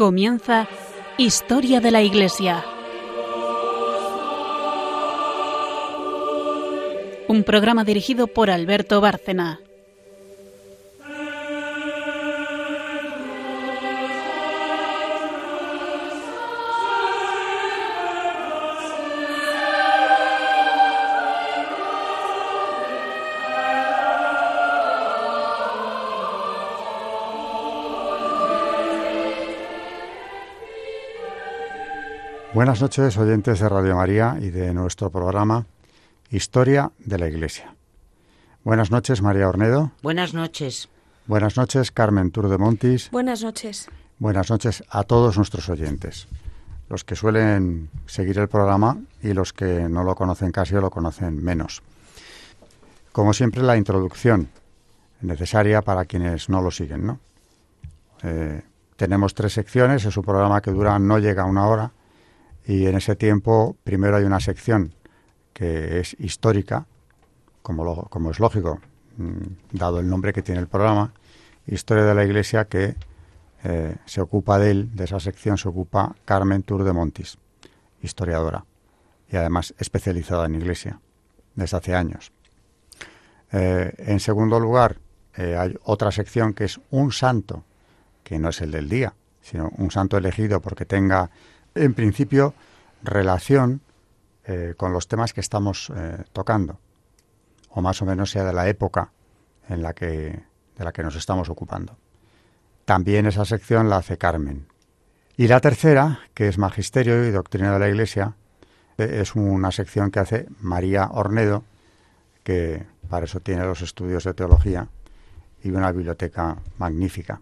Comienza Historia de la Iglesia. Un programa dirigido por Alberto Bárcena. Buenas noches, oyentes de Radio María y de nuestro programa Historia de la Iglesia. Buenas noches, María Ornedo. Buenas noches. Buenas noches, Carmen Tour de Montis. Buenas noches. Buenas noches a todos nuestros oyentes, los que suelen seguir el programa y los que no lo conocen casi o lo conocen menos. Como siempre, la introducción necesaria para quienes no lo siguen, ¿no? Eh, tenemos tres secciones, es un programa que dura, no llega a una hora, y en ese tiempo, primero hay una sección que es histórica, como, es lógico, mm, dado el nombre que tiene el programa, Historia de la Iglesia, que eh, se ocupa de él, de esa sección se ocupa Carmen Tour de Montis, historiadora, y además especializada en Iglesia, desde hace años. Eh, en segundo lugar, eh, hay otra sección que es un santo, que no es el del día, sino un santo elegido porque tenga en principio, relación eh, con los temas que estamos eh, tocando, o más o menos sea de la época en la que, de la que nos estamos ocupando. También esa sección la hace Carmen. Y la tercera, que es Magisterio y Doctrina de la Iglesia, eh, es una sección que hace María Ornedo, que para eso tiene los estudios de teología y una biblioteca magnífica.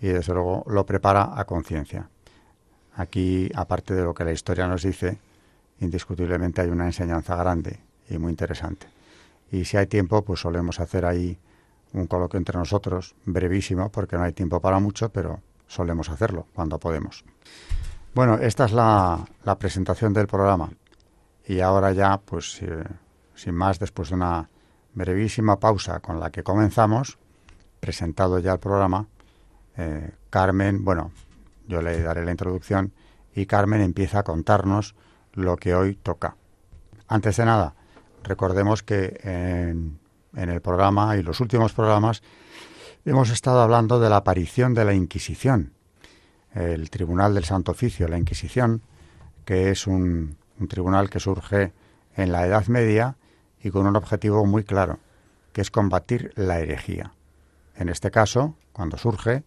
Y desde luego lo prepara a conciencia. Aquí, aparte de lo que la historia nos dice, indiscutiblemente hay una enseñanza grande y muy interesante. Y si hay tiempo, pues solemos hacer ahí un coloquio entre nosotros, brevísimo, porque no hay tiempo para mucho, pero solemos hacerlo cuando podemos. Bueno, esta es la, presentación del programa. Y ahora ya, pues sin más, después de una brevísima pausa con la que comenzamos, presentado ya el programa, eh, Carmen, bueno, yo le daré la introducción y Carmen empieza a contarnos lo que hoy toca. Antes de nada, recordemos que en, el programa y los últimos programas hemos estado hablando de la aparición de la Inquisición, el Tribunal del Santo Oficio, la Inquisición, que es un, un tribunal que surge en la Edad Media y con un objetivo muy claro, que es combatir la herejía. En este caso, cuando surge,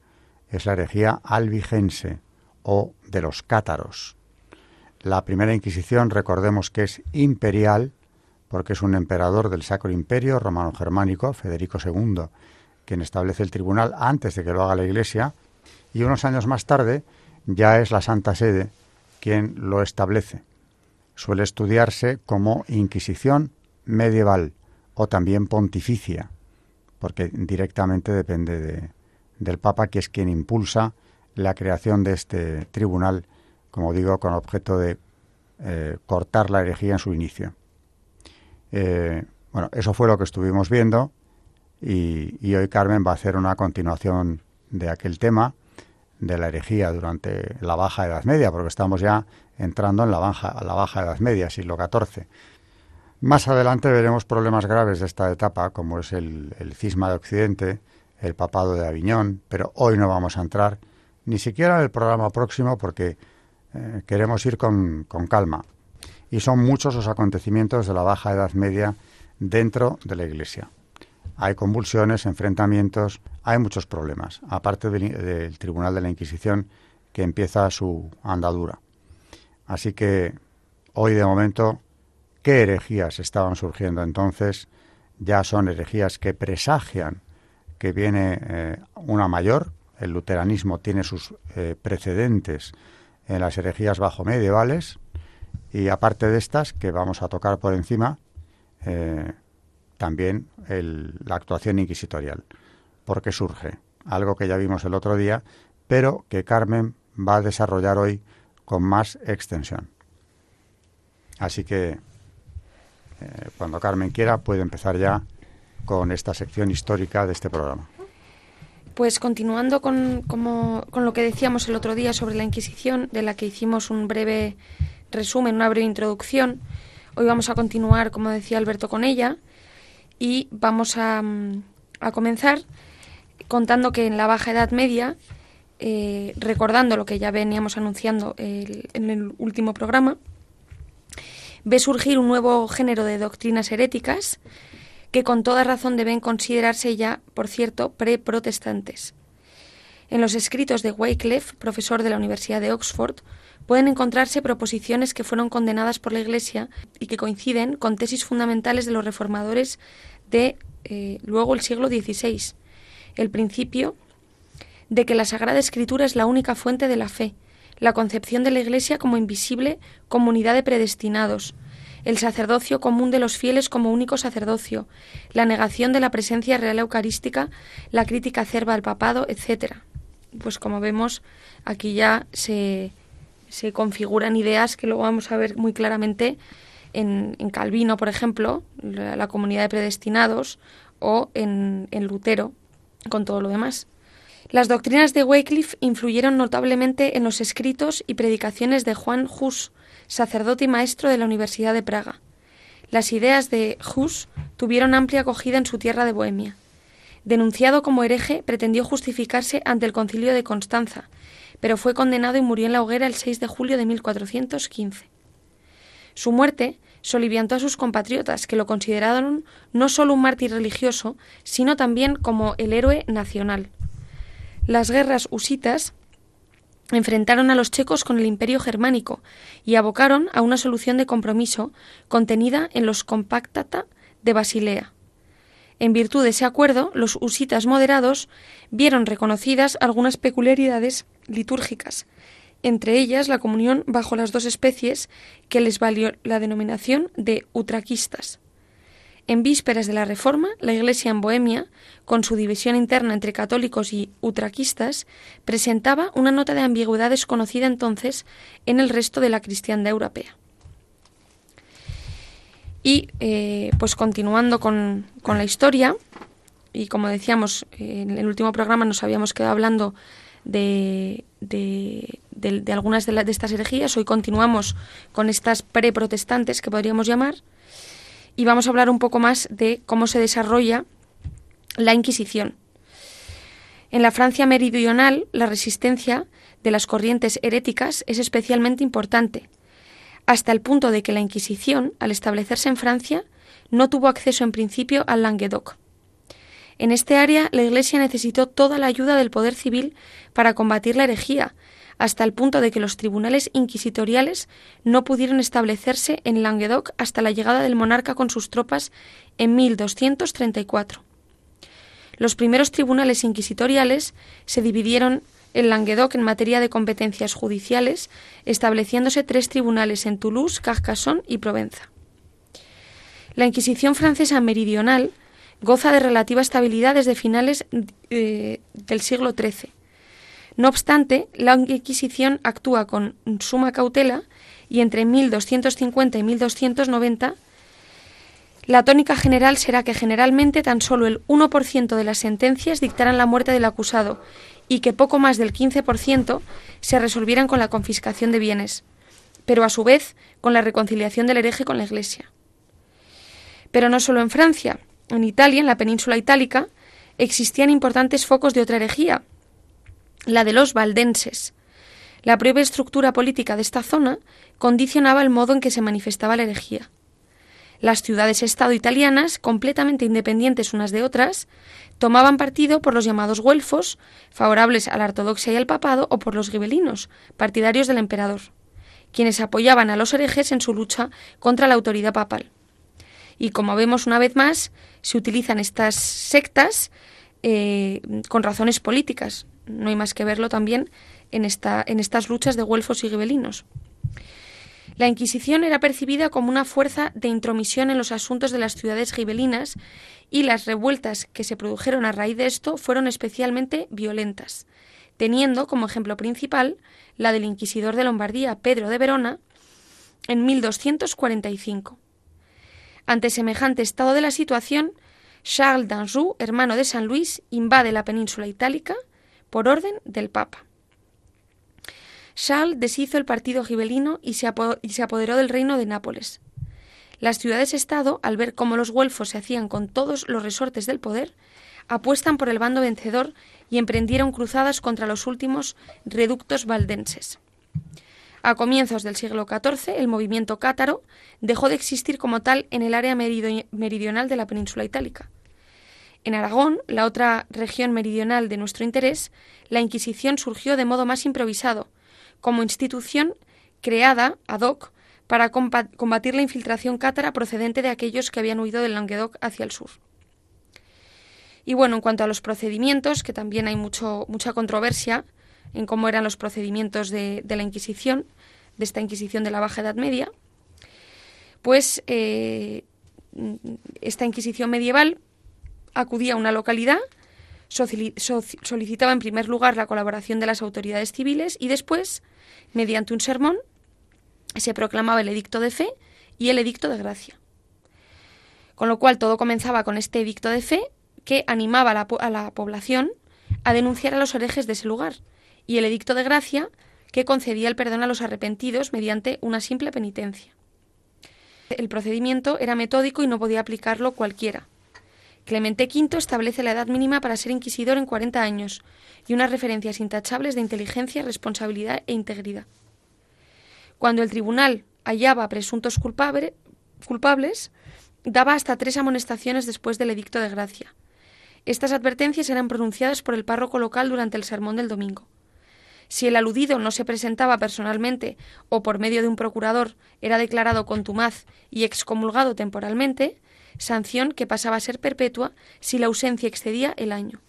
es la herejía albigense o de los cátaros. La primera Inquisición, recordemos que es imperial, porque es un emperador del Sacro Imperio romano-germánico, Federico II, quien establece el tribunal antes de que lo haga la Iglesia, y unos años más tarde ya es la Santa Sede quien lo establece. Suele estudiarse como Inquisición medieval o también pontificia, porque directamente depende de, del Papa, que es quien impulsa la creación de este tribunal, como digo, con objeto de eh, cortar la herejía en su inicio. Eh, bueno, eso fue lo que estuvimos viendo y, hoy Carmen va a hacer una continuación de aquel tema de la herejía durante la Baja Edad Media, porque estamos ya entrando en la Baja, la baja Edad Media, siglo XIV. Más adelante veremos problemas graves de esta etapa, como es el, el cisma de Occidente, el papado de Aviñón, pero hoy no vamos a entrar ni siquiera en el programa próximo porque eh, queremos ir con, con calma. Y son muchos los acontecimientos de la Baja Edad Media dentro de la Iglesia. Hay convulsiones, enfrentamientos, hay muchos problemas, aparte del, Tribunal de la Inquisición que empieza su andadura. Así que hoy de momento, ¿qué herejías estaban surgiendo entonces? Ya son herejías que presagian que viene eh, una mayor. El luteranismo tiene sus eh, precedentes en las herejías bajo medievales y aparte de estas que vamos a tocar por encima, eh, también la actuación inquisitorial. porque surge? Algo que ya vimos el otro día, pero que Carmen va a desarrollar hoy con más extensión. Así que cuando Carmen quiera puede empezar ya con esta sección histórica de este programa. Pues continuando con, como, con lo que decíamos el otro día sobre la Inquisición, de la que hicimos un breve resumen, una breve introducción, hoy vamos a continuar, como decía Alberto, con ella y vamos a, a comenzar contando que en la Baja Edad Media, eh, recordando lo que ya veníamos anunciando en el último programa, ve surgir un nuevo género de doctrinas heréticas que con toda razón deben considerarse ya, por cierto, pre-protestantes. En los escritos de Wycliffe, profesor de la Universidad de Oxford, pueden encontrarse proposiciones que fueron condenadas por la Iglesia y que coinciden con tesis fundamentales de los reformadores de eh, luego el siglo XVI. El principio de que la Sagrada Escritura es la única fuente de la fe, la concepción de la Iglesia como invisible comunidad de predestinados, el sacerdocio común de los fieles como único sacerdocio, la negación de la presencia real eucarística, la crítica acerba al papado, etc. Pues como vemos, aquí ya se, se configuran ideas que luego vamos a ver muy claramente en, Calvino, por ejemplo, la, comunidad de predestinados, o en, en Lutero, con todo lo demás. Las doctrinas de Wycliffe influyeron notablemente en los escritos y predicaciones de Juan Hus, sacerdote y maestro de la Universidad de Praga. Las ideas de Hus tuvieron amplia acogida en su tierra de Bohemia. Denunciado como hereje, pretendió justificarse ante el concilio de Constanza, pero fue condenado y murió en la hoguera el 6 de julio de 1415. Su muerte soliviantó a sus compatriotas, que lo consideraron no solo un mártir religioso, sino también como el héroe nacional. Las guerras husitas enfrentaron a los checos con el imperio germánico y abocaron a una solución de compromiso contenida en los Compactata de Basilea. En virtud de ese acuerdo, los husitas moderados vieron reconocidas algunas peculiaridades litúrgicas, entre ellas la comunión bajo las dos especies que les valió la denominación de utraquistas. En vísperas de la Reforma, la Iglesia en Bohemia, con su división interna entre católicos y utraquistas, presentaba una nota de ambigüedad desconocida entonces en el resto de la cristiandad europea. Y eh, pues continuando con, la historia, y como decíamos, en el último programa nos habíamos quedado hablando de, de, algunas de, de, estas herejías, hoy continuamos con estas preprotestantes que podríamos llamar, y vamos a hablar un poco más de cómo se desarrolla la Inquisición. En la Francia meridional, la resistencia de las corrientes heréticas es especialmente importante, hasta el punto de que la Inquisición, al establecerse en Francia, no tuvo acceso en principio al Languedoc. En este área, la Iglesia necesitó toda la ayuda del poder civil para combatir la herejía, hasta el punto de que los tribunales inquisitoriales no pudieron establecerse en Languedoc hasta la llegada del monarca con sus tropas en 1234. Los primeros tribunales inquisitoriales se dividieron en Languedoc en materia de competencias judiciales, estableciéndose tres tribunales en Toulouse, Carcassonne y Provenza. La Inquisición francesa meridional goza de relativa estabilidad desde finales eh, del siglo XIII no obstante, la Inquisición actúa con suma cautela y entre 1250 y 1290 la tónica general será que generalmente tan solo el 1% de las sentencias dictarán la muerte del acusado y que poco más del 15% se resolvieran con la confiscación de bienes, pero a su vez con la reconciliación del hereje con la Iglesia. Pero no solo en Francia, en Italia, en la península itálica, existían importantes focos de otra herejía, la de los valdenses. La propia estructura política de esta zona condicionaba el modo en que se manifestaba la herejía. Las ciudades-estado italianas, completamente independientes unas de otras, tomaban partido por los llamados güelfos, favorables a la ortodoxia y al papado, o por los gibelinos, partidarios del emperador, quienes apoyaban a los herejes en su lucha contra la autoridad papal. Y como vemos una vez más, se utilizan estas sectas eh, con razones políticas, no hay más que verlo también en, esta, en estas luchas de güelfos y gibelinos. La Inquisición era percibida como una fuerza de intromisión en los asuntos de las ciudades gibelinas y las revueltas que se produjeron a raíz de esto fueron especialmente violentas, teniendo como ejemplo principal la del inquisidor de Lombardía, Pedro de Verona, en 1245. Ante semejante estado de la situación, Charles d'Anjou, hermano de San Luis, invade la península itálica por orden del Papa. Charles deshizo el partido gibelino y se, apoderó del reino de Nápoles. Las ciudades-estado, al ver cómo los güelfos se hacían con todos los resortes del poder, apuestan por el bando vencedor y emprendieron cruzadas contra los últimos reductos valdenses. A comienzos del siglo XIV, el movimiento cátaro dejó de existir como tal en el área meridional de la península itálica. En Aragón, la otra región meridional de nuestro interés, la Inquisición surgió de modo más improvisado, como institución creada ad hoc para combatir la infiltración cátara procedente de aquellos que habían huido del Languedoc hacia el sur. Y bueno, en cuanto a los procedimientos, que también hay mucho, mucha controversia, en cómo eran los procedimientos de, la Inquisición, de esta Inquisición de la Baja Edad Media, pues eh, esta Inquisición medieval acudía a una localidad, solicitaba en primer lugar la colaboración de las autoridades civiles y después, mediante un sermón, se proclamaba el edicto de fe y el edicto de gracia. Con lo cual todo comenzaba con este edicto de fe que animaba a la población a denunciar a los herejes de ese lugar y el edicto de gracia, que concedía el perdón a los arrepentidos mediante una simple penitencia. El procedimiento era metódico y no podía aplicarlo cualquiera. Clemente V establece la edad mínima para ser inquisidor en 40 años y unas referencias intachables de inteligencia, responsabilidad e integridad. Cuando el tribunal hallaba presuntos culpables, daba hasta tres amonestaciones después del edicto de gracia. Estas advertencias eran pronunciadas por el párroco local durante el sermón del domingo. Si el aludido no se presentaba personalmente o por medio de un procurador era declarado contumaz y excomulgado temporalmente, sanción que pasaba a ser perpetua si la ausencia excedía el año.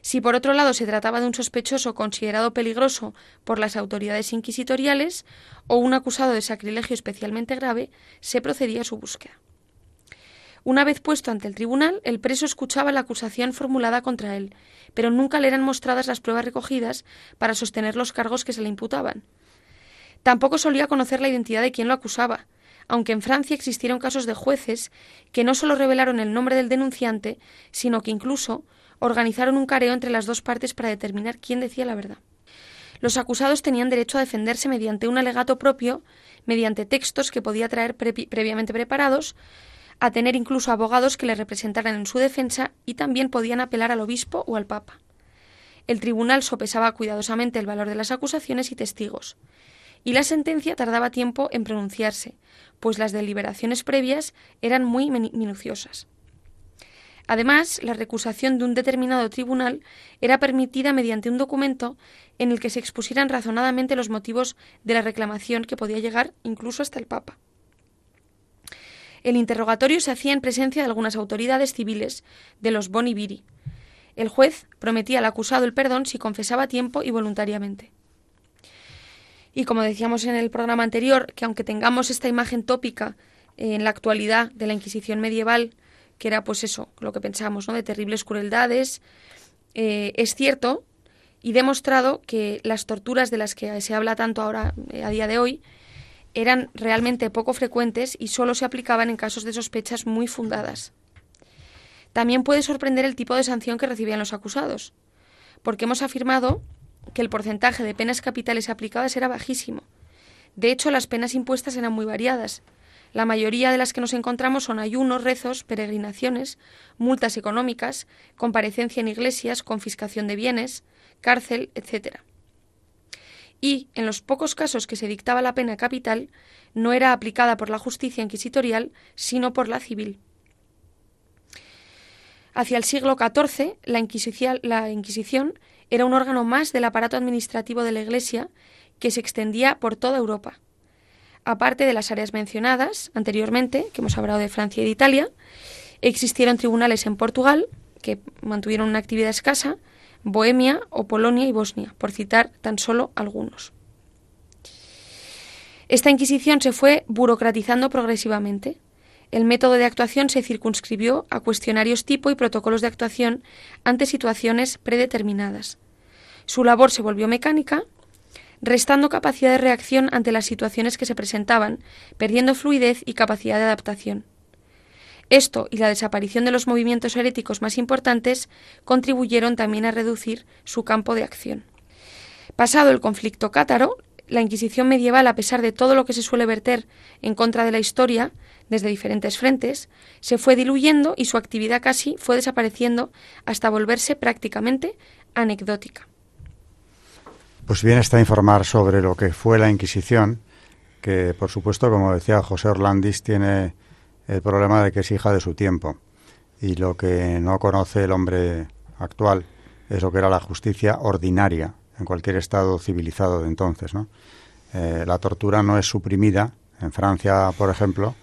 Si por otro lado se trataba de un sospechoso considerado peligroso por las autoridades inquisitoriales o un acusado de sacrilegio especialmente grave, se procedía a su búsqueda. Una vez puesto ante el tribunal, el preso escuchaba la acusación formulada contra él, pero nunca le eran mostradas las pruebas recogidas para sostener los cargos que se le imputaban. Tampoco solía conocer la identidad de quien lo acusaba, aunque en Francia existieron casos de jueces que no solo revelaron el nombre del denunciante, sino que incluso organizaron un careo entre las dos partes para determinar quién decía la verdad. Los acusados tenían derecho a defenderse mediante un alegato propio, mediante textos que podía traer previamente preparados, a tener incluso abogados que le representaran en su defensa y también podían apelar al obispo o al papa. El tribunal sopesaba cuidadosamente el valor de las acusaciones y testigos, y la sentencia tardaba tiempo en pronunciarse, pues las deliberaciones previas eran muy minuciosas. Además, la recusación de un determinado tribunal era permitida mediante un documento en el que se expusieran razonadamente los motivos de la reclamación que podía llegar incluso hasta el Papa. El interrogatorio se hacía en presencia de algunas autoridades civiles, de los boni viri. El juez prometía al acusado el perdón si confesaba a tiempo y voluntariamente. Y como decíamos en el programa anterior, que aunque tengamos esta imagen tópica en la actualidad de la Inquisición medieval, que era pues eso, lo que pensamos, ¿no? de terribles crueldades, eh, es cierto y demostrado que las torturas de las que se habla tanto ahora eh, a día de hoy eran realmente poco frecuentes y solo se aplicaban en casos de sospechas muy fundadas. También puede sorprender el tipo de sanción que recibían los acusados, porque hemos afirmado que el porcentaje de penas capitales aplicadas era bajísimo. De hecho, las penas impuestas eran muy variadas. La mayoría de las que nos encontramos son ayunos, rezos, peregrinaciones, multas económicas, comparecencia en iglesias, confiscación de bienes, cárcel, etc y, en los pocos casos que se dictaba la pena capital, no era aplicada por la justicia inquisitorial, sino por la civil. Hacia el siglo XIV, la la Inquisición era un órgano más del aparato administrativo de la Iglesia que se extendía por toda Europa. Aparte de las áreas mencionadas anteriormente, que hemos hablado de Francia y de Italia, existieron tribunales en Portugal, que mantuvieron una actividad escasa, Bohemia o Polonia y Bosnia, por citar tan solo algunos. Esta Inquisición se fue burocratizando progresivamente. El método de actuación se circunscribió a cuestionarios tipo y protocolos de actuación ante situaciones predeterminadas. Su labor se volvió mecánica, restando capacidad de reacción ante las situaciones que se presentaban, perdiendo fluidez y capacidad de adaptación. Esto y la desaparición de los movimientos heréticos más importantes contribuyeron también a reducir su campo de acción. Pasado el conflicto cátaro, la Inquisición medieval, a pesar de todo lo que se suele verter en contra de la historia, desde diferentes frentes, se fue diluyendo y su actividad casi fue desapareciendo hasta volverse prácticamente anecdótica. Pues bien está informar sobre lo que fue la Inquisición, que por supuesto, como decía José Orlandis, tiene el problema de que es hija de su tiempo. Y lo que no conoce el hombre actual es lo que era la justicia ordinaria en cualquier estado civilizado de entonces. Eh, la tortura no es suprimida en Francia, por ejemplo,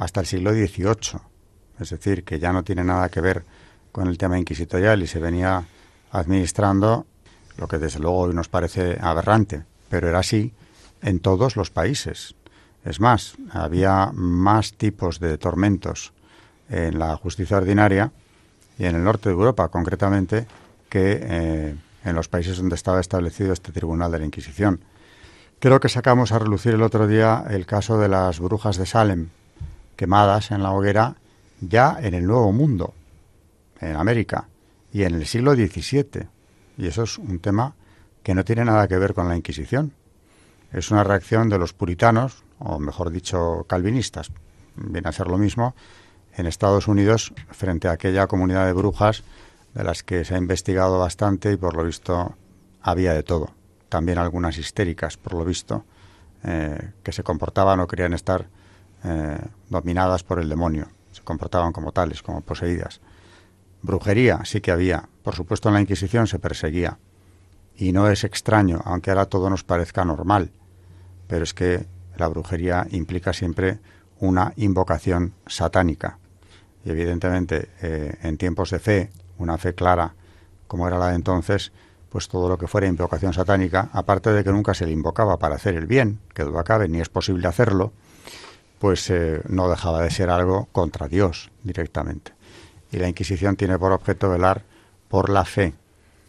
hasta el siglo XVIII. Es decir, que ya no tiene nada que ver con el tema inquisitorial y se venía administrando lo que desde luego hoy nos parece aberrante, pero era así en todos los países. Es más, había más tipos de tormentos en la justicia ordinaria y en el norte de Europa concretamente que eh, en los países donde estaba establecido este tribunal de la Inquisición. Creo que sacamos a relucir el otro día el caso de las brujas de Salem, quemadas en la hoguera ya en el Nuevo Mundo, en América, y en el siglo XVII. Y eso es un tema que no tiene nada que ver con la Inquisición. Es una reacción de los puritanos, o mejor dicho, calvinistas, viene a ser lo mismo, en Estados Unidos frente a aquella comunidad de brujas de las que se ha investigado bastante y por lo visto había de todo. También algunas histéricas, por lo visto, eh, que se comportaban o querían estar eh, dominadas por el demonio. Se comportaban como tales, como poseídas. Brujería sí que había. Por supuesto en la Inquisición se perseguía. Y no es extraño, aunque ahora todo nos parezca normal. Pero es que la brujería implica siempre una invocación satánica. Y evidentemente eh, en tiempos de fe una fe clara como era la de entonces, pues todo lo que fuera invocación satánica, aparte de que nunca se le invocaba para hacer el bien, que duda cabe, ni es posible hacerlo, pues eh, no dejaba de ser algo contra Dios directamente. Y la Inquisición tiene por objeto velar por la fe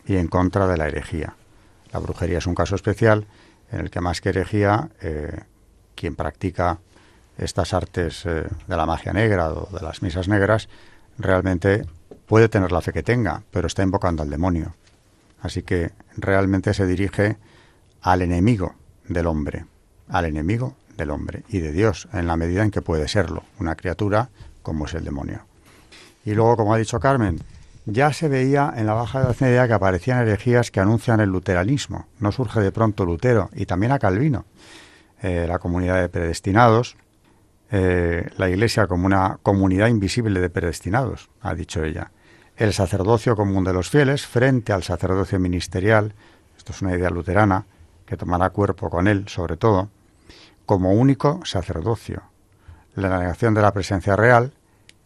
y en contra de la herejía. La brujería es un caso especial en el que más que herejía, eh, quien practica estas artes eh, de la magia negra o de las misas negras, realmente puede tener la fe que tenga, pero está invocando al demonio. Así que realmente se dirige al enemigo del hombre, al enemigo del hombre y de Dios, en la medida en que puede serlo, una criatura como es el demonio. Y luego, como ha dicho Carmen, ya se veía en la Baja Edad Media que aparecían herejías que anuncian el luteranismo. No surge de pronto Lutero y también a Calvino. Eh, la comunidad de predestinados, eh, la Iglesia como una comunidad invisible de predestinados, ha dicho ella el sacerdocio común de los fieles frente al sacerdocio ministerial, esto es una idea luterana, que tomará cuerpo con él sobre todo, como único sacerdocio. La negación de la presencia real,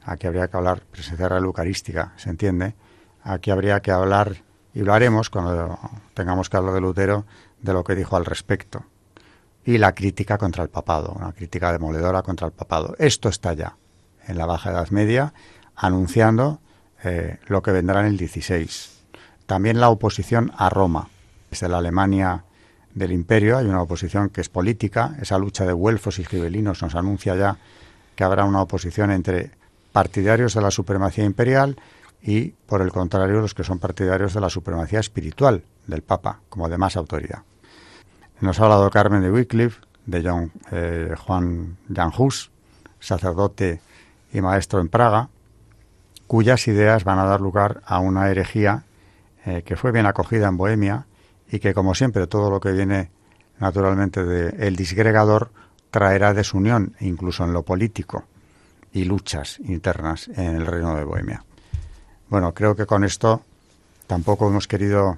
aquí habría que hablar presencia real eucarística, se entiende, aquí habría que hablar, y lo haremos cuando tengamos que hablar de Lutero, de lo que dijo al respecto. Y la crítica contra el papado, una crítica demoledora contra el papado. Esto está ya en la Baja Edad Media, anunciando eh, lo que vendrá en el 16. También la oposición a Roma. Desde la Alemania del imperio hay una oposición que es política. Esa lucha de güelfos y gibelinos nos anuncia ya que habrá una oposición entre partidarios de la supremacía imperial y, por el contrario, los que son partidarios de la supremacía espiritual del Papa, como de más autoridad. Nos ha hablado Carmen de Wycliffe, de John, eh, Juan Jan Hus, sacerdote y maestro en Praga, cuyas ideas van a dar lugar a una herejía eh, que fue bien acogida en Bohemia y que, como siempre, todo lo que viene naturalmente del el disgregador traerá desunión, incluso en lo político, y luchas internas en el reino de Bohemia. Bueno, creo que con esto tampoco hemos querido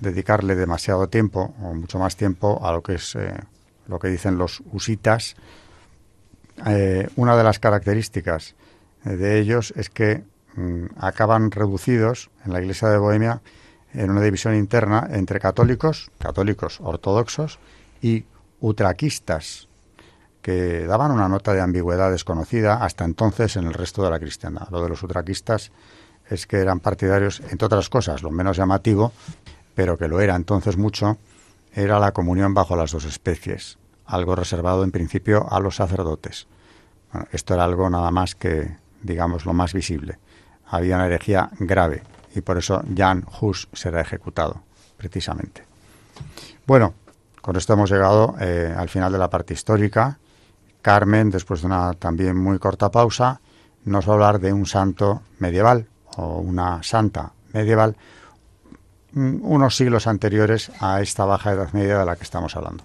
dedicarle demasiado tiempo, o mucho más tiempo, a lo que es eh, lo que dicen los usitas. Eh, una de las características de ellos es que Mm, acaban reducidos en la Iglesia de Bohemia en una división interna entre católicos, católicos ortodoxos y utraquistas, que daban una nota de ambigüedad desconocida hasta entonces en el resto de la cristiandad. Lo de los utraquistas es que eran partidarios, entre otras cosas, lo menos llamativo, pero que lo era entonces mucho, era la comunión bajo las dos especies, algo reservado en principio a los sacerdotes. esto era algo nada más que digamos, lo más visible. Había una herejía grave y por eso Jan Hus será ejecutado, precisamente. Bueno, con esto hemos llegado eh, al final de la parte histórica. Carmen, después de una también muy corta pausa, nos va a hablar de un santo medieval o una santa medieval mm, unos siglos anteriores a esta baja edad media de la que estamos hablando.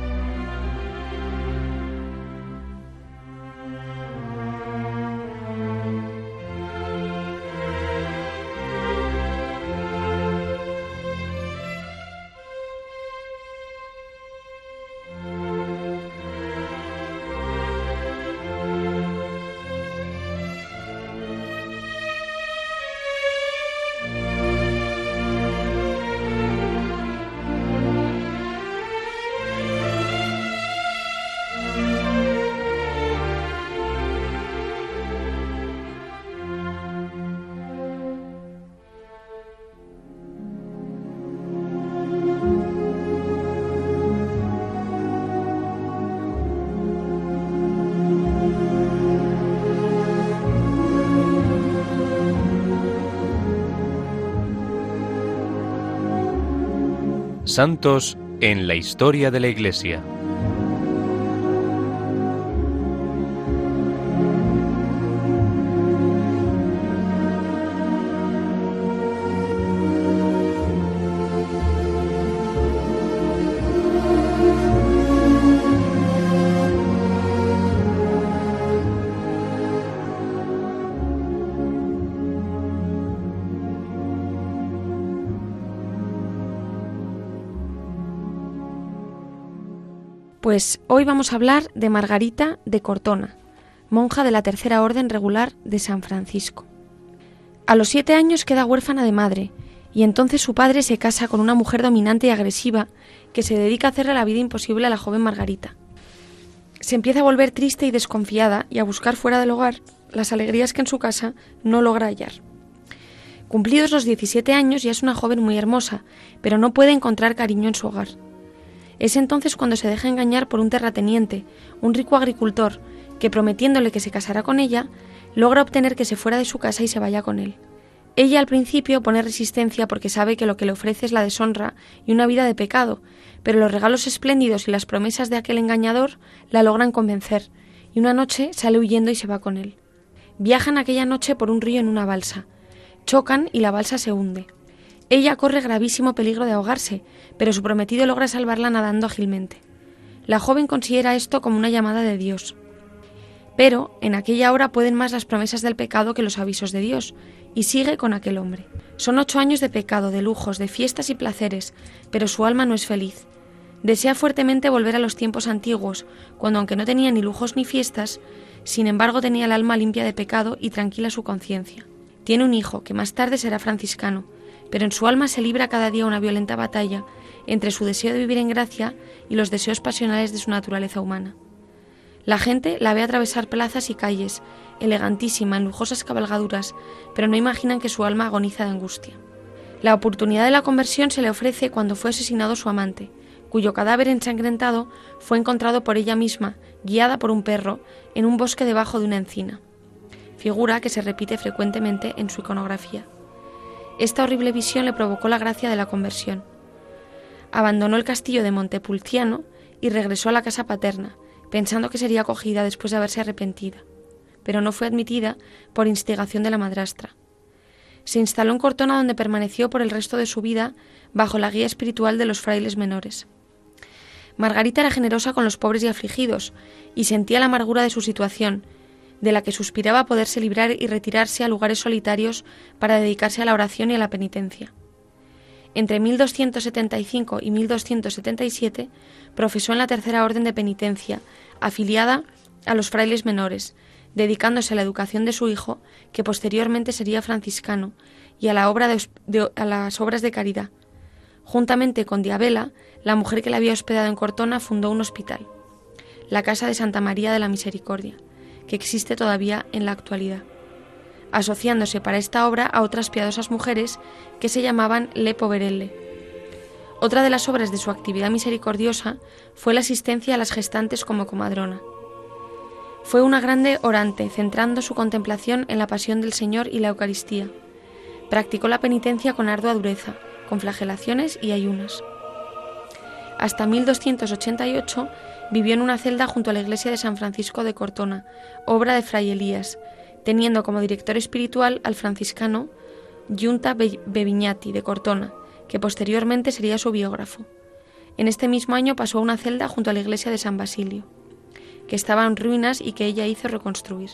Santos en la historia de la Iglesia. Pues hoy vamos a hablar de Margarita de Cortona, monja de la Tercera Orden Regular de San Francisco. A los siete años queda huérfana de madre, y entonces su padre se casa con una mujer dominante y agresiva que se dedica a hacerle la vida imposible a la joven Margarita. Se empieza a volver triste y desconfiada y a buscar fuera del hogar las alegrías que en su casa no logra hallar. Cumplidos los 17 años ya es una joven muy hermosa, pero no puede encontrar cariño en su hogar. Es entonces cuando se deja engañar por un terrateniente, un rico agricultor, que prometiéndole que se casará con ella, logra obtener que se fuera de su casa y se vaya con él. Ella al principio pone resistencia porque sabe que lo que le ofrece es la deshonra y una vida de pecado, pero los regalos espléndidos y las promesas de aquel engañador la logran convencer, y una noche sale huyendo y se va con él. Viajan aquella noche por un río en una balsa. Chocan y la balsa se hunde. Ella corre gravísimo peligro de ahogarse, pero su prometido logra salvarla nadando ágilmente. La joven considera esto como una llamada de Dios. Pero en aquella hora pueden más las promesas del pecado que los avisos de Dios, y sigue con aquel hombre. Son ocho años de pecado, de lujos, de fiestas y placeres, pero su alma no es feliz. Desea fuertemente volver a los tiempos antiguos, cuando aunque no tenía ni lujos ni fiestas, sin embargo tenía el alma limpia de pecado y tranquila su conciencia. Tiene un hijo, que más tarde será franciscano, pero en su alma se libra cada día una violenta batalla entre su deseo de vivir en gracia y los deseos pasionales de su naturaleza humana. La gente la ve atravesar plazas y calles, elegantísima, en lujosas cabalgaduras, pero no imaginan que su alma agoniza de angustia. La oportunidad de la conversión se le ofrece cuando fue asesinado su amante, cuyo cadáver ensangrentado fue encontrado por ella misma, guiada por un perro, en un bosque debajo de una encina, figura que se repite frecuentemente en su iconografía. Esta horrible visión le provocó la gracia de la conversión. Abandonó el castillo de Montepulciano y regresó a la casa paterna, pensando que sería acogida después de haberse arrepentida, pero no fue admitida por instigación de la madrastra. Se instaló en Cortona donde permaneció por el resto de su vida bajo la guía espiritual de los frailes menores. Margarita era generosa con los pobres y afligidos, y sentía la amargura de su situación, de la que suspiraba poderse librar y retirarse a lugares solitarios para dedicarse a la oración y a la penitencia. Entre 1275 y 1277 profesó en la Tercera Orden de Penitencia, afiliada a los frailes menores, dedicándose a la educación de su hijo, que posteriormente sería franciscano, y a, la obra a las obras de caridad. Juntamente con Diabela, la mujer que la había hospedado en Cortona fundó un hospital, la Casa de Santa María de la Misericordia, que existe todavía en la actualidad, asociándose para esta obra a otras piadosas mujeres que se llamaban Le Poverelle. Otra de las obras de su actividad misericordiosa fue la asistencia a las gestantes como comadrona. Fue una grande orante, centrando su contemplación en la pasión del Señor y la Eucaristía. Practicó la penitencia con ardua dureza, con flagelaciones y ayunas. Hasta 1288 vivió en una celda junto a la iglesia de San Francisco de Cortona, obra de Fray Elías, teniendo como director espiritual al franciscano Giunta Beviñati de Cortona, que posteriormente sería su biógrafo. En este mismo año pasó a una celda junto a la iglesia de San Basilio que estaba en ruinas y que ella hizo reconstruir.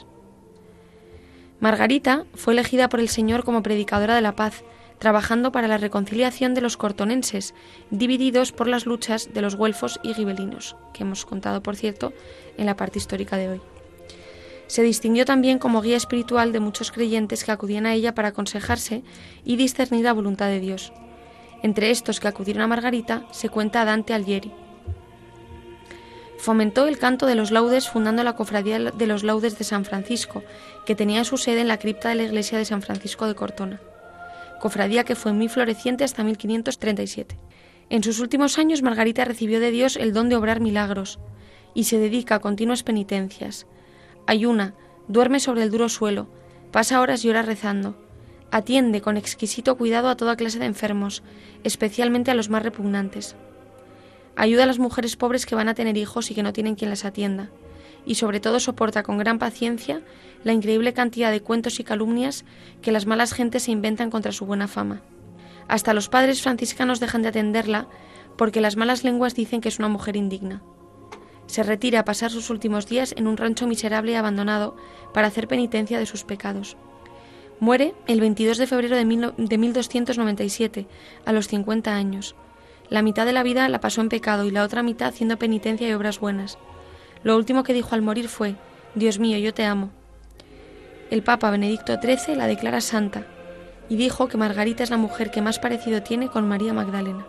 Margarita fue elegida por el Señor como predicadora de la paz, trabajando para la reconciliación de los cortonenses, divididos por las luchas de los güelfos y gibelinos, que hemos contado, por cierto, en la parte histórica de hoy. Se distinguió también como guía espiritual de muchos creyentes que acudían a ella para aconsejarse y discernir la voluntad de Dios. Entre estos que acudieron a Margarita se cuenta Dante Alighieri, Fomentó el canto de los laudes fundando la Cofradía de los Laudes de San Francisco, que tenía su sede en la cripta de la iglesia de San Francisco de Cortona. Cofradía que fue muy floreciente hasta 1537. En sus últimos años Margarita recibió de Dios el don de obrar milagros y se dedica a continuas penitencias. Ayuna, duerme sobre el duro suelo, pasa horas y horas rezando. Atiende con exquisito cuidado a toda clase de enfermos, especialmente a los más repugnantes. Ayuda a las mujeres pobres que van a tener hijos y que no tienen quien las atienda. Y sobre todo soporta con gran paciencia la increíble cantidad de cuentos y calumnias que las malas gentes se inventan contra su buena fama. Hasta los padres franciscanos dejan de atenderla porque las malas lenguas dicen que es una mujer indigna. Se retira a pasar sus últimos días en un rancho miserable y abandonado para hacer penitencia de sus pecados. Muere el 22 de febrero de, 1297, a los 50 años. La mitad de la vida la pasó en pecado y la otra mitad haciendo penitencia y obras buenas. Lo último que dijo al morir fue, Dios mío, yo te amo. El Papa Benedicto XIII la declara santa y dijo que Margarita es la mujer que más parecido tiene con María Magdalena.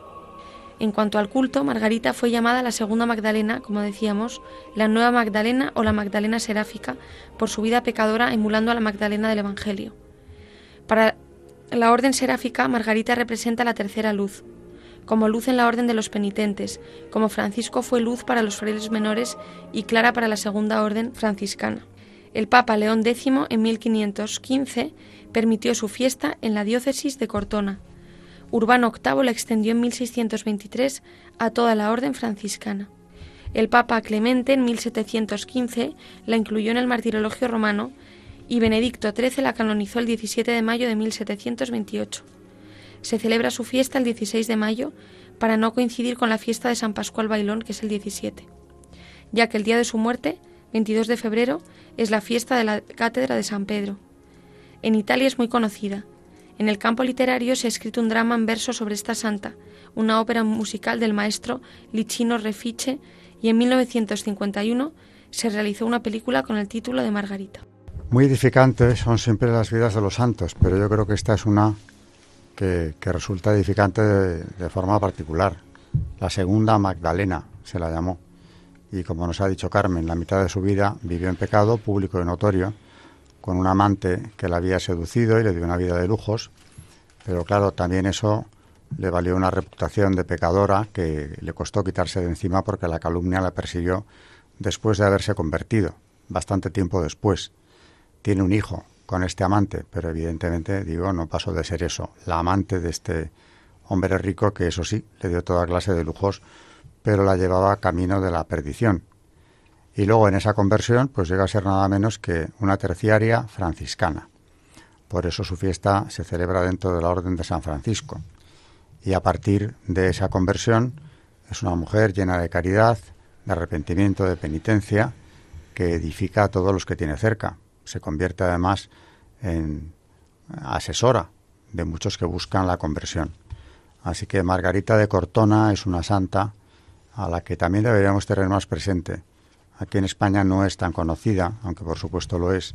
En cuanto al culto, Margarita fue llamada la segunda Magdalena, como decíamos, la nueva Magdalena o la Magdalena seráfica, por su vida pecadora emulando a la Magdalena del Evangelio. Para la orden seráfica, Margarita representa la tercera luz, como luz en la orden de los penitentes, como Francisco fue luz para los frailes menores y Clara para la segunda orden franciscana. El Papa León X en 1515 permitió su fiesta en la diócesis de Cortona. Urbano VIII la extendió en 1623 a toda la orden franciscana. El Papa Clemente en 1715 la incluyó en el martirologio romano y Benedicto XIII la canonizó el 17 de mayo de 1728 se celebra su fiesta el 16 de mayo para no coincidir con la fiesta de San Pascual Bailón, que es el 17, ya que el día de su muerte, 22 de febrero, es la fiesta de la Cátedra de San Pedro. En Italia es muy conocida. En el campo literario se ha escrito un drama en verso sobre esta santa, una ópera musical del maestro Licino Refice, y en 1951 se realizó una película con el título de Margarita. Muy edificantes son siempre las vidas de los santos, pero yo creo que esta es una que, resulta edificante de, forma particular. La segunda Magdalena se la llamó. Y como nos ha dicho Carmen, la mitad de su vida vivió en pecado público y notorio, con un amante que la había seducido y le dio una vida de lujos. Pero claro, también eso le valió una reputación de pecadora que le costó quitarse de encima porque la calumnia la persiguió después de haberse convertido, bastante tiempo después. Tiene un hijo, con este amante, pero evidentemente, digo, no pasó de ser eso, la amante de este hombre rico que eso sí, le dio toda clase de lujos, pero la llevaba camino de la perdición. Y luego en esa conversión, pues llega a ser nada menos que una terciaria franciscana. Por eso su fiesta se celebra dentro de la Orden de San Francisco. Y a partir de esa conversión, es una mujer llena de caridad, de arrepentimiento, de penitencia, que edifica a todos los que tiene cerca, se convierte además en asesora de muchos que buscan la conversión. Así que Margarita de Cortona es una santa a la que también deberíamos tener más presente. Aquí en España no es tan conocida, aunque por supuesto lo es,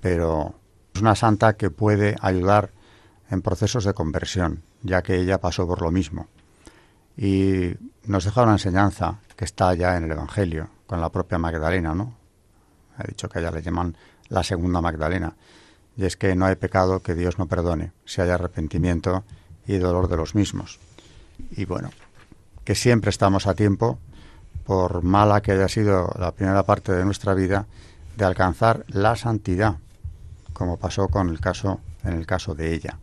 pero es una santa que puede ayudar en procesos de conversión, ya que ella pasó por lo mismo. Y nos deja una enseñanza que está ya en el Evangelio, con la propia Magdalena, ¿no? Ha dicho que a ella le llaman la segunda Magdalena. Y es que no hay pecado que Dios no perdone, si hay arrepentimiento y dolor de los mismos. Y bueno, que siempre estamos a tiempo, por mala que haya sido la primera parte de nuestra vida, de alcanzar la santidad, como pasó con el caso, en el caso de ella.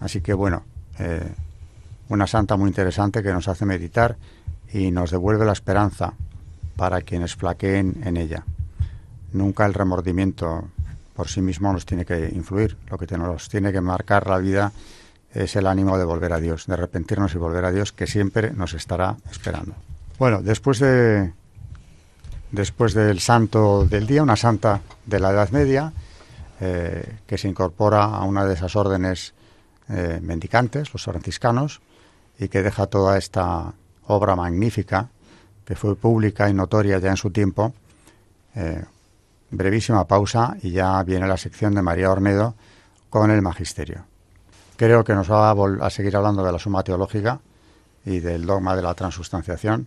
Así que bueno, eh, una santa muy interesante que nos hace meditar y nos devuelve la esperanza para quienes flaqueen en ella. Nunca el remordimiento por sí mismo nos tiene que influir, lo que nos tiene que marcar la vida es el ánimo de volver a Dios, de arrepentirnos y volver a Dios, que siempre nos estará esperando. Bueno, después de después del santo del día, una santa de la Edad Media, eh, que se incorpora a una de esas órdenes eh, mendicantes, los franciscanos, y que deja toda esta obra magnífica, que fue pública y notoria ya en su tiempo. Eh, brevísima pausa y ya viene la sección de María Ornedo con el Magisterio. Creo que nos va a, seguir hablando de la suma teológica y del dogma de la transustanciación,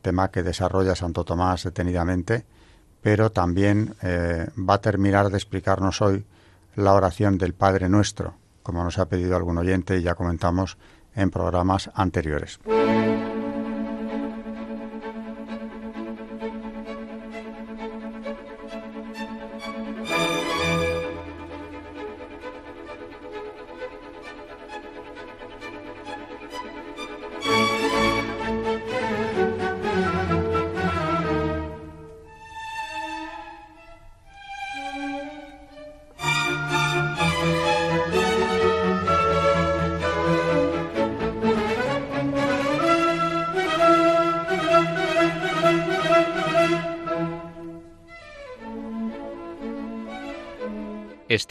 tema que desarrolla Santo Tomás detenidamente, pero también eh, va a terminar de explicarnos hoy la oración del Padre Nuestro, como nos ha pedido algún oyente y ya comentamos en programas anteriores.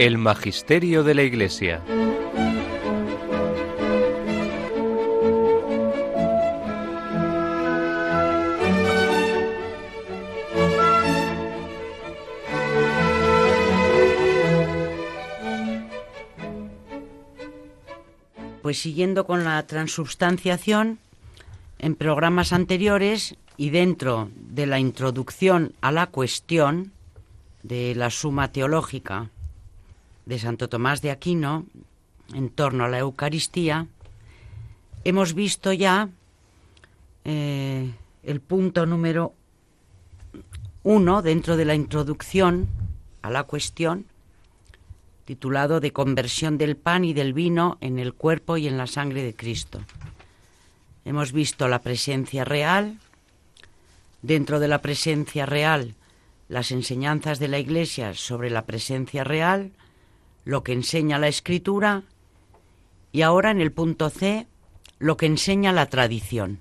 El Magisterio de la Iglesia. Pues siguiendo con la transubstanciación, en programas anteriores y dentro de la introducción a la cuestión de la suma teológica de Santo Tomás de Aquino en torno a la Eucaristía, hemos visto ya eh, el punto número uno dentro de la introducción a la cuestión, titulado de conversión del pan y del vino en el cuerpo y en la sangre de Cristo. Hemos visto la presencia real, dentro de la presencia real, las enseñanzas de la Iglesia sobre la presencia real, lo que enseña la escritura y ahora en el punto C, lo que enseña la tradición.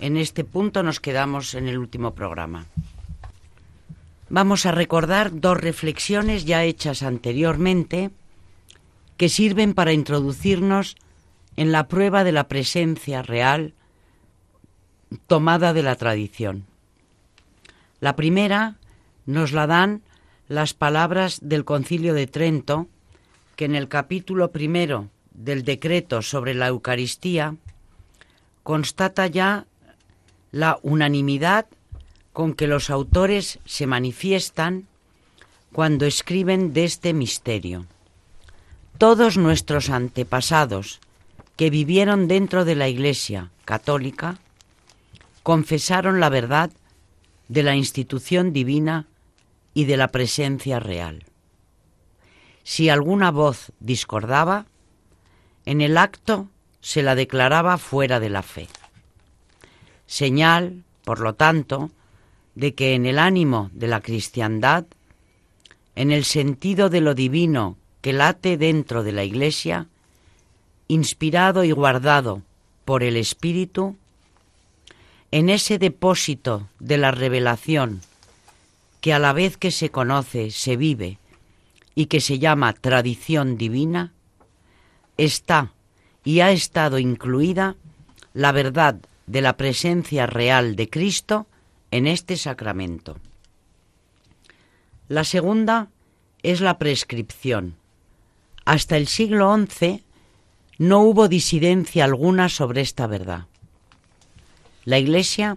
En este punto nos quedamos en el último programa. Vamos a recordar dos reflexiones ya hechas anteriormente que sirven para introducirnos en la prueba de la presencia real tomada de la tradición. La primera nos la dan las palabras del Concilio de Trento, que en el capítulo primero del decreto sobre la Eucaristía constata ya la unanimidad con que los autores se manifiestan cuando escriben de este misterio. Todos nuestros antepasados que vivieron dentro de la Iglesia católica confesaron la verdad de la institución divina y de la presencia real. Si alguna voz discordaba, en el acto se la declaraba fuera de la fe. Señal, por lo tanto, de que en el ánimo de la cristiandad, en el sentido de lo divino que late dentro de la Iglesia, inspirado y guardado por el Espíritu, en ese depósito de la revelación que a la vez que se conoce se vive y que se llama tradición divina, está y ha estado incluida la verdad de la presencia real de Cristo en este sacramento. La segunda es la prescripción. Hasta el siglo XI no hubo disidencia alguna sobre esta verdad. La Iglesia,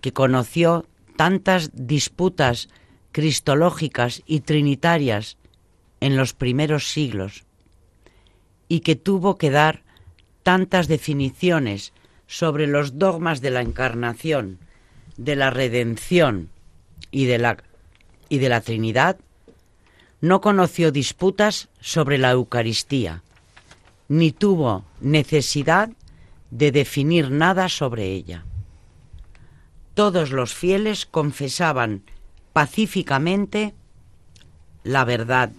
que conoció tantas disputas cristológicas y trinitarias en los primeros siglos, y que tuvo que dar tantas definiciones sobre los dogmas de la encarnación, de la redención y de la, y de la Trinidad, no conoció disputas sobre la Eucaristía, ni tuvo necesidad de definir nada sobre ella. Todos los fieles confesaban pacíficamente la verdad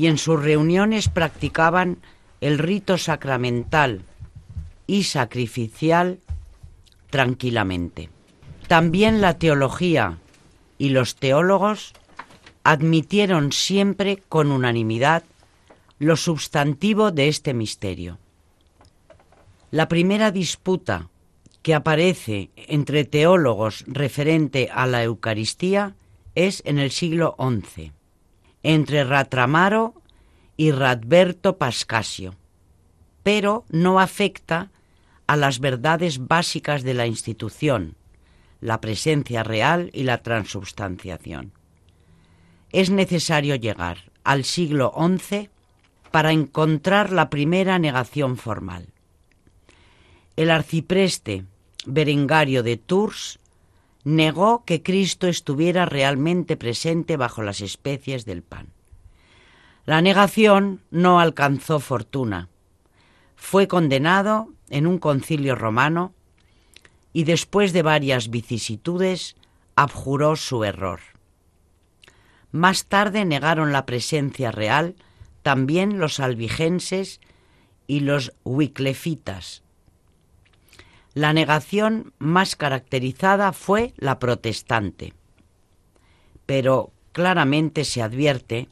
y en sus reuniones practicaban el rito sacramental y sacrificial tranquilamente. También la teología y los teólogos admitieron siempre con unanimidad lo sustantivo de este misterio. La primera disputa que aparece entre teólogos referente a la Eucaristía es en el siglo XI, entre Ratramaro y Radberto Pascasio, pero no afecta a las verdades básicas de la institución, la presencia real y la transubstanciación. Es necesario llegar al siglo XI para encontrar la primera negación formal. El arcipreste Berengario de Tours negó que Cristo estuviera realmente presente bajo las especies del pan. La negación no alcanzó fortuna. Fue condenado en un concilio romano y después de varias vicisitudes abjuró su error. Más tarde negaron la presencia real también los albigenses y los wiclefitas. La negación más caracterizada fue la protestante, pero claramente se advierte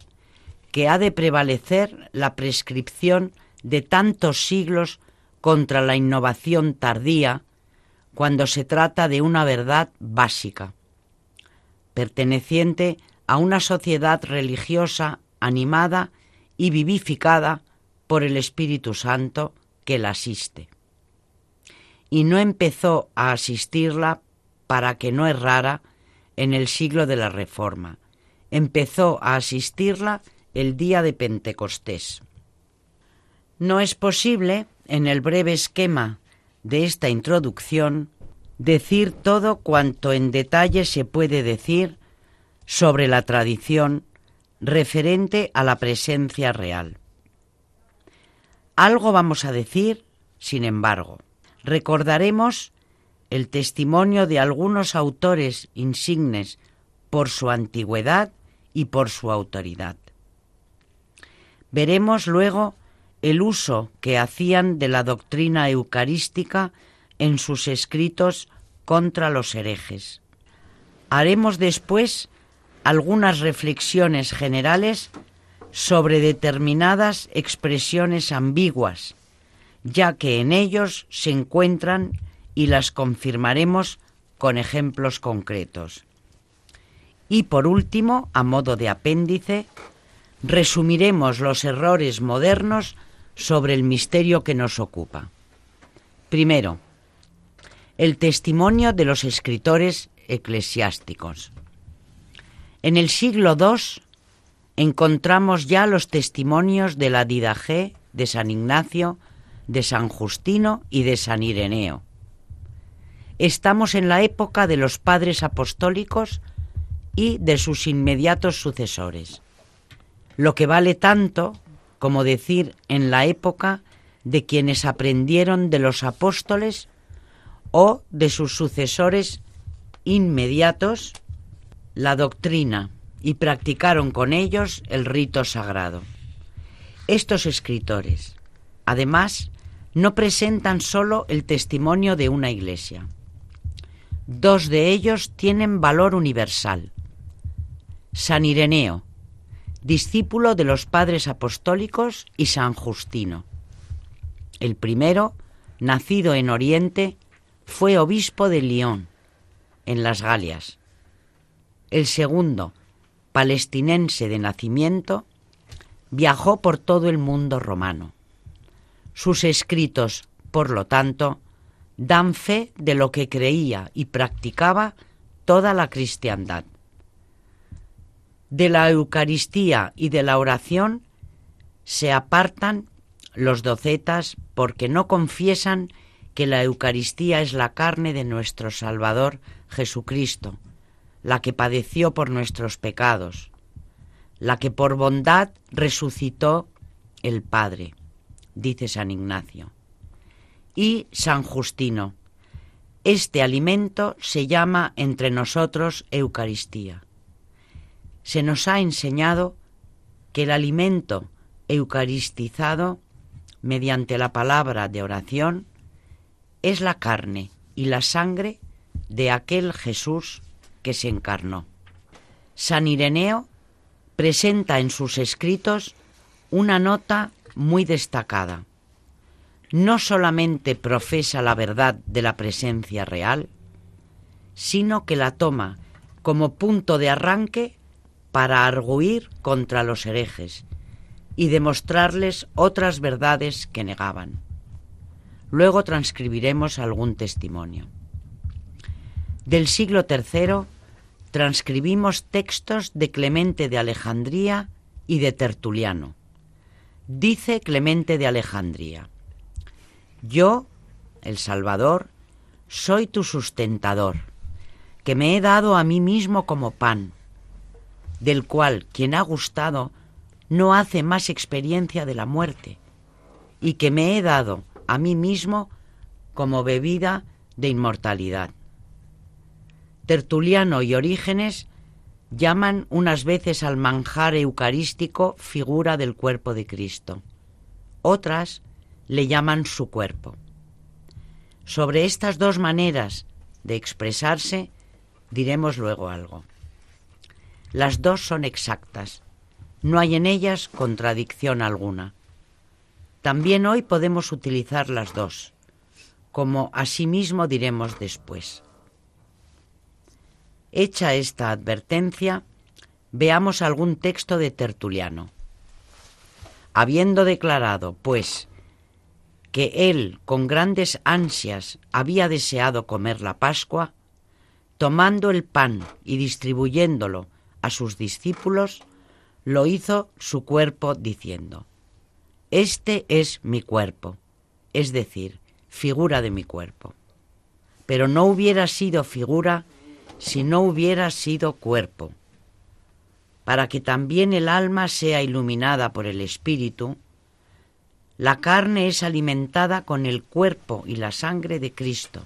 que ha de prevalecer la prescripción de tantos siglos contra la innovación tardía cuando se trata de una verdad básica, perteneciente a una sociedad religiosa animada y vivificada por el Espíritu Santo que la asiste. Y no empezó a asistirla para que no errara en el siglo de la Reforma. Empezó a asistirla el día de Pentecostés. No es posible, en el breve esquema de esta introducción, decir todo cuanto en detalle se puede decir sobre la tradición referente a la presencia real. Algo vamos a decir, sin embargo. Recordaremos el testimonio de algunos autores insignes por su antigüedad y por su autoridad. Veremos luego el uso que hacían de la doctrina eucarística en sus escritos contra los herejes. Haremos después algunas reflexiones generales sobre determinadas expresiones ambiguas, ya que en ellos se encuentran y las confirmaremos con ejemplos concretos. Y por último, a modo de apéndice, resumiremos los errores modernos sobre el misterio que nos ocupa. Primero, el testimonio de los escritores eclesiásticos. En el siglo II encontramos ya los testimonios de la Didagé, de San Ignacio, de San Justino y de San Ireneo. Estamos en la época de los padres apostólicos y de sus inmediatos sucesores lo que vale tanto como decir en la época de quienes aprendieron de los apóstoles o de sus sucesores inmediatos la doctrina y practicaron con ellos el rito sagrado. Estos escritores, además, no presentan solo el testimonio de una iglesia. Dos de ellos tienen valor universal. San Ireneo, discípulo de los padres apostólicos, y San Justino. El primero, nacido en Oriente, fue obispo de Lyon, en las Galias. El segundo, palestinense de nacimiento, viajó por todo el mundo romano. Sus escritos, por lo tanto, dan fe de lo que creía y practicaba toda la cristiandad. De la Eucaristía y de la oración se apartan los docetas porque no confiesan que la Eucaristía es la carne de nuestro Salvador Jesucristo, la que padeció por nuestros pecados, la que por bondad resucitó el Padre, dice San Ignacio. Y San Justino, este alimento se llama entre nosotros Eucaristía se nos ha enseñado que el alimento eucaristizado mediante la palabra de oración es la carne y la sangre de aquel Jesús que se encarnó. San Ireneo presenta en sus escritos una nota muy destacada. No solamente profesa la verdad de la presencia real, sino que la toma como punto de arranque para arguir contra los herejes y demostrarles otras verdades que negaban. Luego transcribiremos algún testimonio. Del siglo III transcribimos textos de Clemente de Alejandría y de Tertuliano. Dice Clemente de Alejandría, Yo, el Salvador, soy tu sustentador, que me he dado a mí mismo como pan, del cual quien ha gustado no hace más experiencia de la muerte, y que me he dado a mí mismo como bebida de inmortalidad. Tertuliano y Orígenes llaman unas veces al manjar eucarístico figura del cuerpo de Cristo, otras le llaman su cuerpo. Sobre estas dos maneras de expresarse diremos luego algo. Las dos son exactas. No hay en ellas contradicción alguna. También hoy podemos utilizar las dos, como asimismo diremos después. Hecha esta advertencia, veamos algún texto de Tertuliano. Habiendo declarado, pues, que él con grandes ansias había deseado comer la Pascua, tomando el pan y distribuyéndolo a sus discípulos, lo hizo su cuerpo diciendo, Este es mi cuerpo, es decir, figura de mi cuerpo. Pero no hubiera sido figura si no hubiera sido cuerpo. Para que también el alma sea iluminada por el Espíritu, la carne es alimentada con el cuerpo y la sangre de Cristo,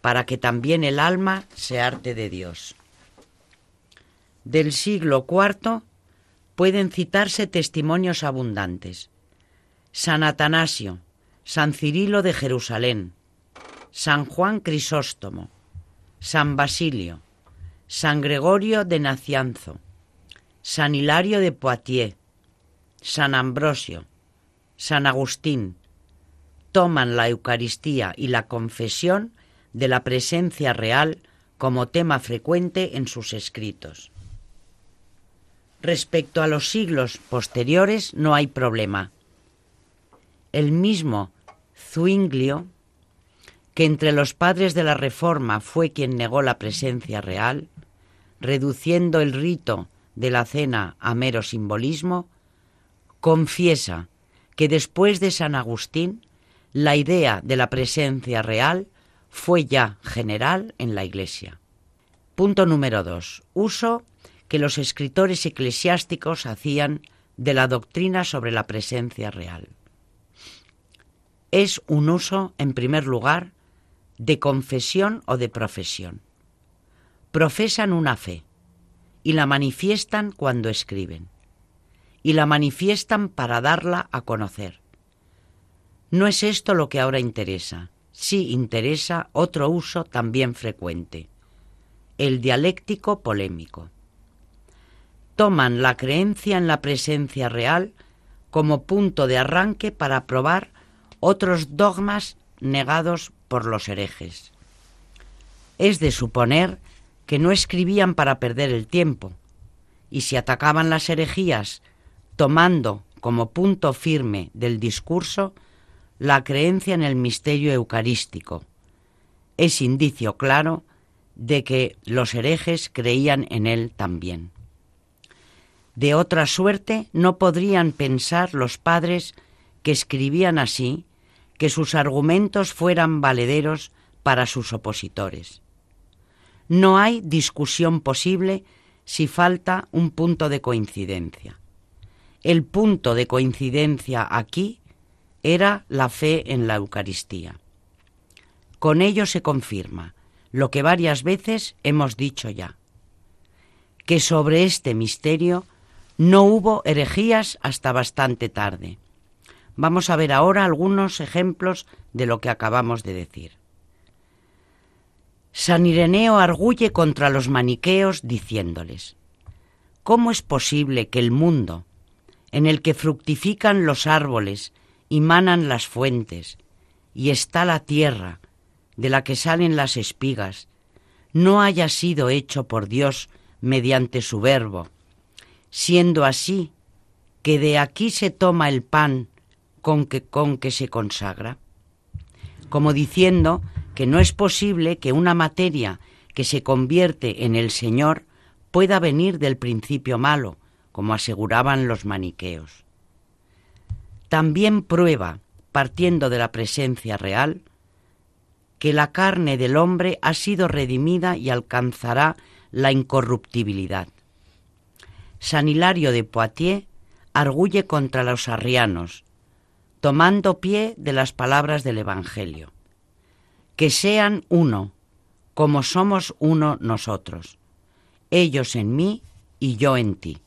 para que también el alma se arte de Dios del siglo IV pueden citarse testimonios abundantes. San Atanasio, San Cirilo de Jerusalén, San Juan Crisóstomo, San Basilio, San Gregorio de Nacianzo, San Hilario de Poitiers, San Ambrosio, San Agustín, toman la Eucaristía y la confesión de la presencia real como tema frecuente en sus escritos. Respecto a los siglos posteriores no hay problema. El mismo Zuinglio, que entre los padres de la Reforma fue quien negó la presencia real, reduciendo el rito de la cena a mero simbolismo, confiesa que después de San Agustín la idea de la presencia real fue ya general en la Iglesia. Punto número dos. Uso que los escritores eclesiásticos hacían de la doctrina sobre la presencia real. Es un uso, en primer lugar, de confesión o de profesión. Profesan una fe y la manifiestan cuando escriben y la manifiestan para darla a conocer. No es esto lo que ahora interesa. Sí interesa otro uso también frecuente, el dialéctico polémico. Toman la creencia en la presencia real como punto de arranque para probar otros dogmas negados por los herejes. Es de suponer que no escribían para perder el tiempo, y si atacaban las herejías tomando como punto firme del discurso la creencia en el misterio eucarístico. Es indicio claro de que los herejes creían en él también. De otra suerte no podrían pensar los padres que escribían así que sus argumentos fueran valederos para sus opositores. No hay discusión posible si falta un punto de coincidencia. El punto de coincidencia aquí era la fe en la Eucaristía. Con ello se confirma lo que varias veces hemos dicho ya, que sobre este misterio no hubo herejías hasta bastante tarde. Vamos a ver ahora algunos ejemplos de lo que acabamos de decir. San Ireneo arguye contra los maniqueos diciéndoles, ¿cómo es posible que el mundo, en el que fructifican los árboles y manan las fuentes, y está la tierra, de la que salen las espigas, no haya sido hecho por Dios mediante su verbo, siendo así que de aquí se toma el pan con que, con que se consagra? Como diciendo que no es posible que una materia que se convierte en el Señor pueda venir del principio malo, como aseguraban los maniqueos. También prueba, partiendo de la presencia real, que la carne del hombre ha sido redimida y alcanzará la incorruptibilidad. San Hilario de Poitiers arguye contra los arrianos, tomando pie de las palabras del Evangelio. Que sean uno, como somos uno nosotros, ellos en mí y yo en ti.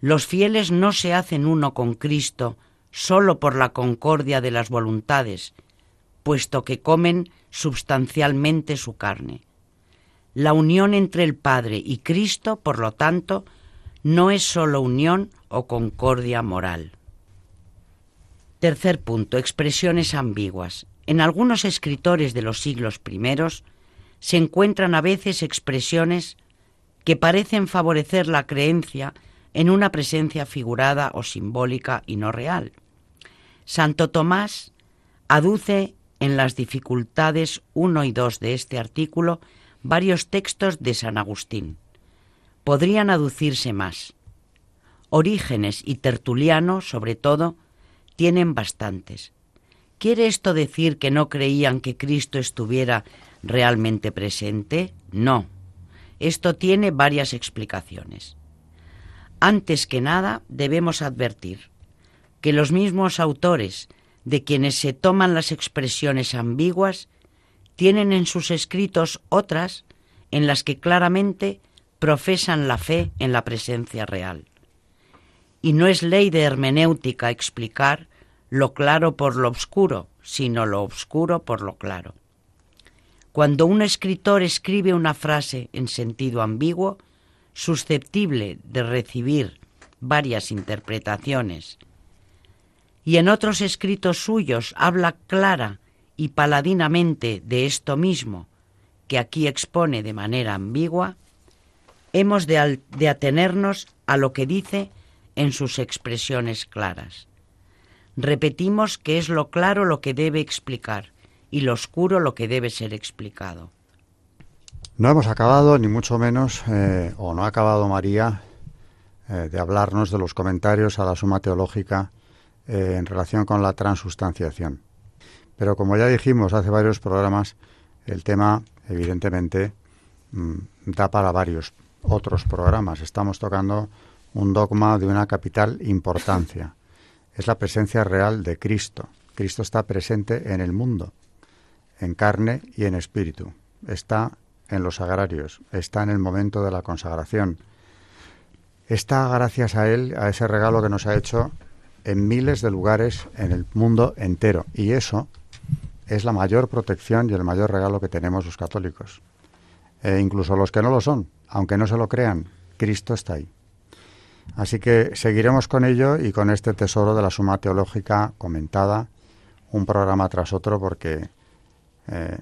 Los fieles no se hacen uno con Cristo solo por la concordia de las voluntades, puesto que comen substancialmente su carne. La unión entre el Padre y Cristo, por lo tanto, no es sólo unión o concordia moral. Tercer punto, expresiones ambiguas. En algunos escritores de los siglos primeros se encuentran a veces expresiones que parecen favorecer la creencia en una presencia figurada o simbólica y no real. Santo Tomás aduce en las dificultades 1 y 2 de este artículo varios textos de San Agustín podrían aducirse más. Orígenes y Tertuliano, sobre todo, tienen bastantes. ¿Quiere esto decir que no creían que Cristo estuviera realmente presente? No. Esto tiene varias explicaciones. Antes que nada, debemos advertir que los mismos autores de quienes se toman las expresiones ambiguas tienen en sus escritos otras en las que claramente profesan la fe en la presencia real. Y no es ley de hermenéutica explicar lo claro por lo oscuro, sino lo oscuro por lo claro. Cuando un escritor escribe una frase en sentido ambiguo, susceptible de recibir varias interpretaciones, y en otros escritos suyos habla clara y paladinamente de esto mismo, que aquí expone de manera ambigua, hemos de, atenernos a lo que dice en sus expresiones claras. Repetimos que es lo claro lo que debe explicar y lo oscuro lo que debe ser explicado. No hemos acabado, ni mucho menos, eh, o no ha acabado María, eh, de hablarnos de los comentarios a la suma teológica eh, en relación con la transustanciación. Pero como ya dijimos hace varios programas, el tema, evidentemente, mm, da para varios otros programas. Estamos tocando un dogma de una capital importancia. Es la presencia real de Cristo. Cristo está presente en el mundo, en carne y en espíritu. Está en los agrarios, está en el momento de la consagración. Está gracias a Él, a ese regalo que nos ha hecho en miles de lugares en el mundo entero. Y eso es la mayor protección y el mayor regalo que tenemos los católicos. E incluso los que no lo son, aunque no se lo crean, Cristo está ahí. Así que seguiremos con ello y con este tesoro de la suma teológica comentada, un programa tras otro, porque eh,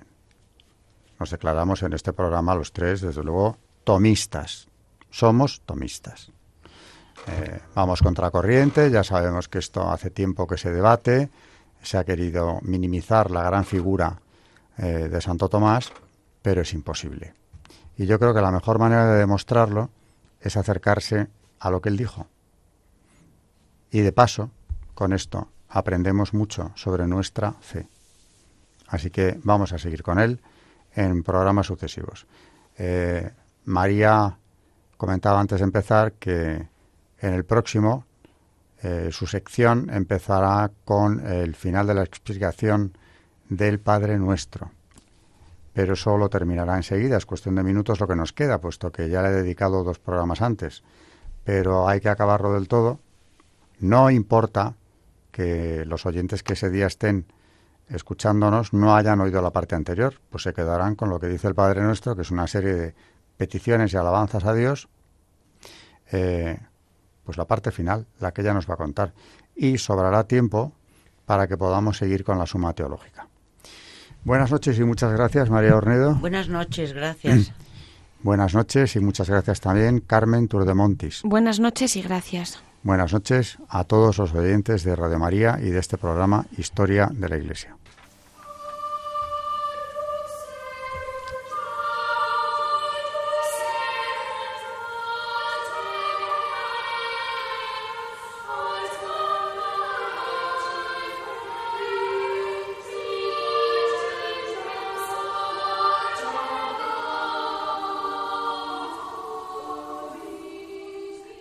nos declaramos en este programa los tres, desde luego, tomistas. Somos tomistas. Eh, vamos contra corriente, ya sabemos que esto hace tiempo que se debate, se ha querido minimizar la gran figura eh, de Santo Tomás, pero es imposible. Y yo creo que la mejor manera de demostrarlo es acercarse a lo que él dijo. Y de paso, con esto, aprendemos mucho sobre nuestra fe. Así que vamos a seguir con él en programas sucesivos. Eh, María comentaba antes de empezar que en el próximo eh, su sección empezará con el final de la explicación del Padre Nuestro. Pero solo terminará enseguida, es cuestión de minutos lo que nos queda, puesto que ya le he dedicado dos programas antes. Pero hay que acabarlo del todo. No importa que los oyentes que ese día estén escuchándonos no hayan oído la parte anterior, pues se quedarán con lo que dice el Padre Nuestro, que es una serie de peticiones y alabanzas a Dios, eh, pues la parte final, la que ella nos va a contar. Y sobrará tiempo para que podamos seguir con la suma teológica. Buenas noches y muchas gracias, María Ornedo. Buenas noches, gracias. Buenas noches y muchas gracias también, Carmen Turdemontis. Buenas noches y gracias. Buenas noches a todos los oyentes de Radio María y de este programa Historia de la Iglesia.